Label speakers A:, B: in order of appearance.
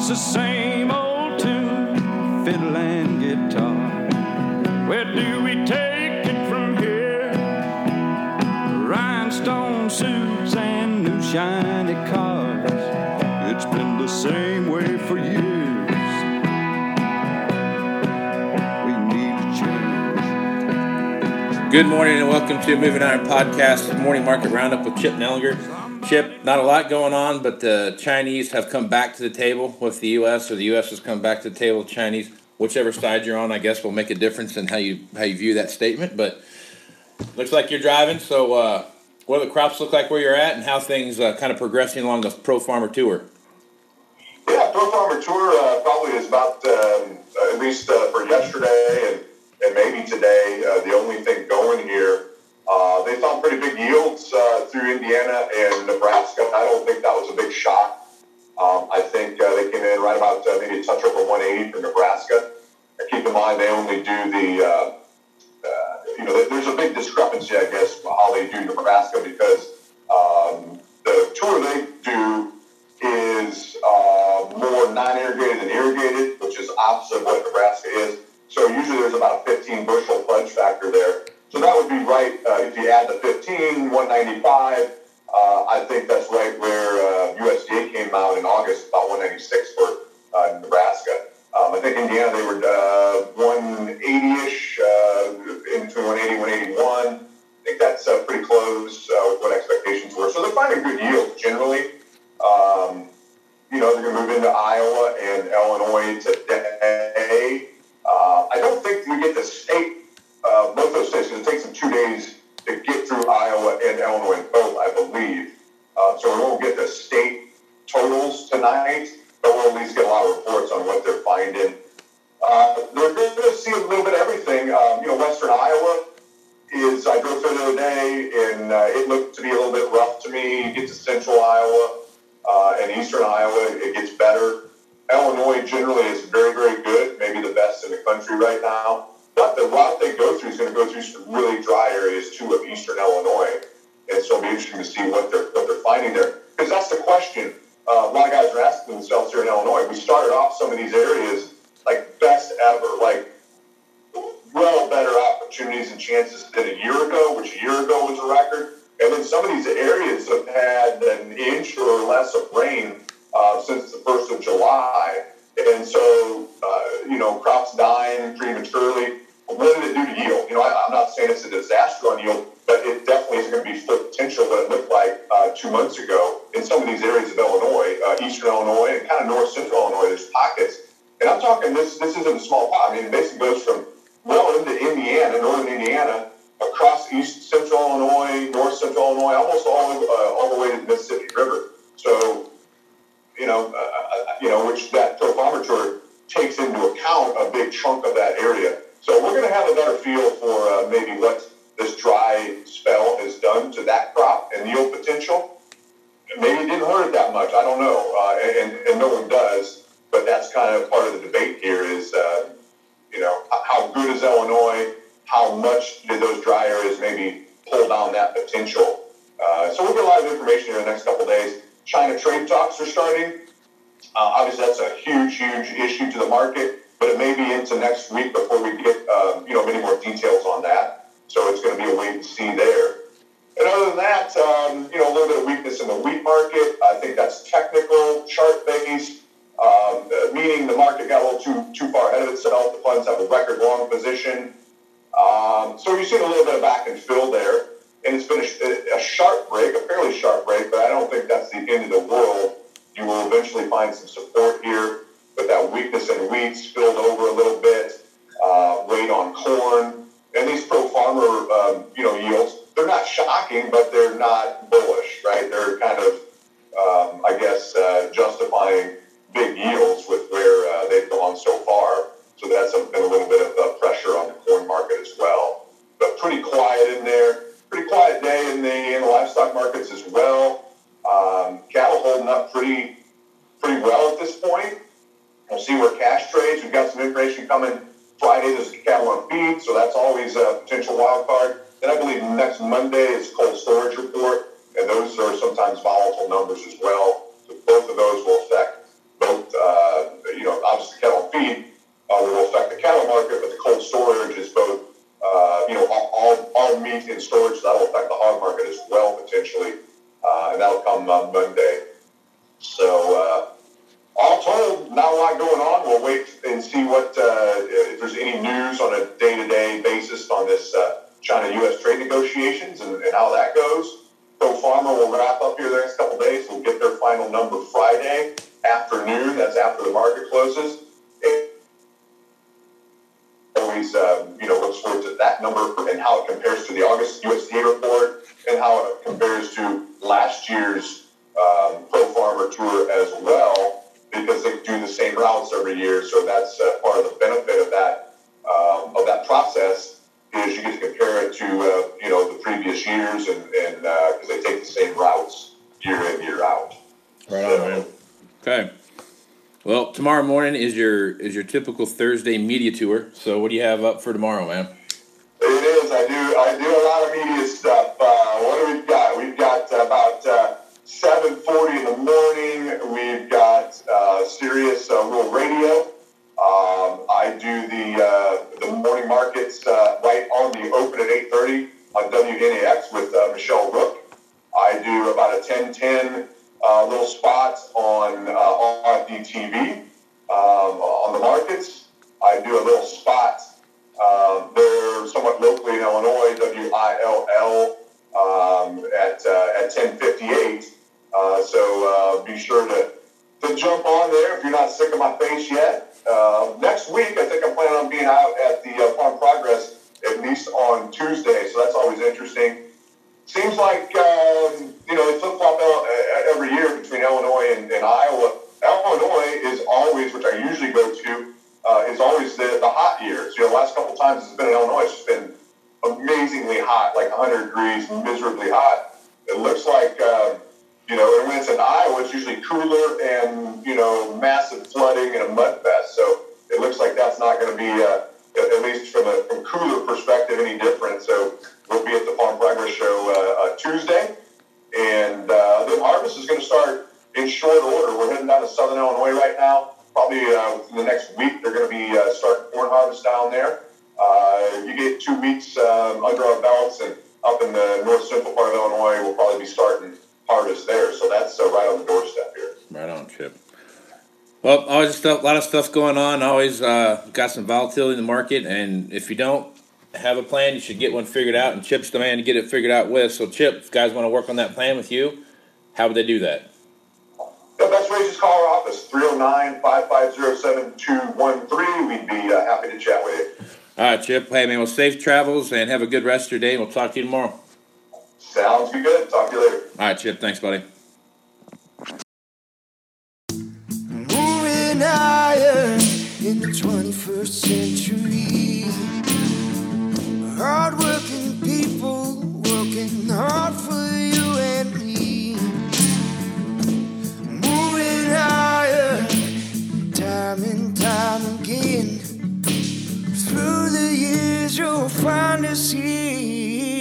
A: It's the same old tune, fiddle and guitar. Where do we take it from here? Rhinestone suits and new shiny cars. It's been the same way for years. We need to change.
B: Good morning and welcome to Moving Iron Podcast Morning Market Roundup with Chip Nellinger. Not a lot going on, but the Chinese have come back to the table with the U.S. or the U.S. has come back to the table Chinese. Whichever side you're on, I guess, will make a difference in how you how you view that statement. But looks like you're driving. So, uh, what do the crops look like where you're at, and how things uh, kind of progressing along the Pro Farmer Tour?
C: Yeah, Pro Farmer Tour uh, probably is about, um, at least uh, for yesterday and, and maybe today, uh, the only thing Indiana and Nebraska. I don't think that was a big shock. Um, I think uh, they came in right about uh, maybe a touch over 180 for Nebraska. And keep in mind, they only do the, uh, uh, you know, there's a big discrepancy, I guess, how they do Nebraska because um, the tour they do is uh, more non-irrigated than irrigated, which is opposite of what Nebraska is. So usually there's about a 15 bushel fudge factor there. So that would be right uh, if you add the 15, 195. Iowa and Illinois today. Uh, I don't think we get the state, uh, both those states, it takes them two days to get through Iowa and Illinois, both, I believe. Uh, so we won't get the state totals tonight, but we'll at least get a lot of reports on what they're finding. Uh, they're going to see a little bit of everything. Um, you know, Western Iowa is, I drove through the other day, and uh, it looked to be a little bit rough to me. You get to central Iowa uh, and eastern Iowa, it gets better. Illinois generally is very, very good, maybe the best in the country right now. But the route they go through is going to go through some really dry areas too of eastern Illinois, and so it'll be interesting to see what they're what they're finding there. Because that's the question. Uh, a lot of guys are asking themselves here in Illinois. We started off some of these areas like best ever, like well better opportunities and chances than a year ago, which a year ago was a record. And then some of these areas have had an inch or less of rain uh, since the first of July, and so uh, you know crops dying prematurely. What did it do to yield? You know, I, I'm not saying it's a disaster on yield, but it definitely isn't going to be full potential that it looked like uh, two months ago in some of these areas of Illinois, uh, eastern Illinois, and kind of north central Illinois. There's pockets, and I'm talking this. This isn't a small pot. I mean, it basically goes from well into Indiana, northern Indiana, across east central Illinois, central Illinois, almost all uh, all the way to the Mississippi River. So, you know, uh, uh, you know, which that pro takes into account a big chunk of that area. So we're going to have a better feel for uh, maybe what this dry spell has done to that crop and yield potential. Maybe it didn't hurt it that much. I don't know, uh, and, and no one does. But that's kind of part of the debate here is, uh, you know, how good is Illinois? How much did those dry areas maybe pull down that potential? Uh, so we'll get a lot of information here in the next couple days. China trade talks are starting. Uh, obviously, that's a huge, huge issue to the market, but it may be into next week before we get, uh, you know, many more details on that. So it's going to be a wait and see there. And other than that, um, you know, a little bit of weakness in the wheat market. I think that's technical, chart based, um, meaning the market got a little too too far ahead of itself. The funds have a record long position. Um, so you've seen a little bit of back and fill there. And it's been a, a sharp break, a fairly sharp break, but I don't think that's the end of the world. You will eventually find some support here, but that weakness in wheat spilled over a little bit, uh, weight on corn, and these pro farmer, um, you know, yields. They're not shocking, but they're pretty quiet in there. Pretty quiet day in the, in the livestock markets as well. Um, cattle holding up pretty pretty well at this point. We'll see where cash trades. We've got some information coming Friday. There's cattle on feed, so that's always a potential wild card. Then I believe next Monday is cold storage report, and those are sometimes volatile numbers as well. So both of those will affect both, uh, you know, obviously cattle feed uh, will affect the cattle market, but the cold storage is both meat in storage. That'll affect the hog market as well potentially, uh, and that'll come on Monday. So uh, all told, not a lot going on. We'll wait and see what uh, if there's any news on a day-to-day basis on this uh, China-U.S. trade negotiations and, and how that goes. ProFarmer will wrap up here the next couple days. We'll get their final number Friday afternoon. That's after the market closes. That number and how it compares to the August USDA report and how it compares to last year's um, ProFarmer tour as well, because they do the same routes every year. So that's uh, part of the benefit of that um, of that process is you get to compare it to uh, you know the previous years and and because uh, they take the same routes year in year out.
B: Right so, on, man. Okay. Well, tomorrow morning is your is your typical Thursday media tour. So what do you have up for tomorrow, man?
C: Is. I do. I do a lot of media stuff. Uh, what do we got? We've got about uh, seven forty in the morning. We've got uh, Sirius uh, Rural Radio. Um, I do the uh, the morning markets uh, right on the open at eight thirty on WNAX with uh, Michelle Rook. I do about a ten ten little spots on uh, RFD TV sick of my face yet. Uh, next week, I think I'm planning on being out at the uh, Farm Progress at least on Tuesday, so that's always interesting seems like um, you know they flip flop every year between Illinois and, and, Iowa. Illinois is always, which I usually go to, uh, is always the, the hot years. You know, the last couple times it's been in Illinois, it's just been amazingly hot, like 100 degrees, miserably hot. It looks like um, you know, and when it's in Iowa, it's usually cooler and you know massive flooding and a mud fest. So it looks like that's not going to be, uh, at least from a from cooler perspective, any different. So We'll be at the Farm Progress Show uh, uh, Tuesday, and uh, then harvest is going to start in short order. We're heading down to Southern Illinois right now. Probably uh, within the next week, they're going to be starting corn harvest down there. You get two weeks um, under our belts, and up in the north central part of Illinois, we'll probably be starting harvest there. So that's uh, right on the doorstep here.
B: Right on, Chip. Well, always stuff, a lot of stuff going on. Always uh, got some volatility in the market, and if you don't, have a plan. You should get one figured out, and Chip's the man to get it figured out with. So, Chip, if guys want to work on that plan with you, how would they do that?
C: The best way is just call our office, 309 550 7213. We'd be uh, happy to chat with you.
B: All right, Chip. Hey, man, well, safe travels and have a good rest of your day. We'll talk to you tomorrow.
C: Sounds good. Talk to you later.
B: All right, Chip. Thanks, buddy.
D: Moving Iron in the 21st century. Hardworking people working hard for you and me. Moving Iron, time and time again. Through the years, you'll find us here.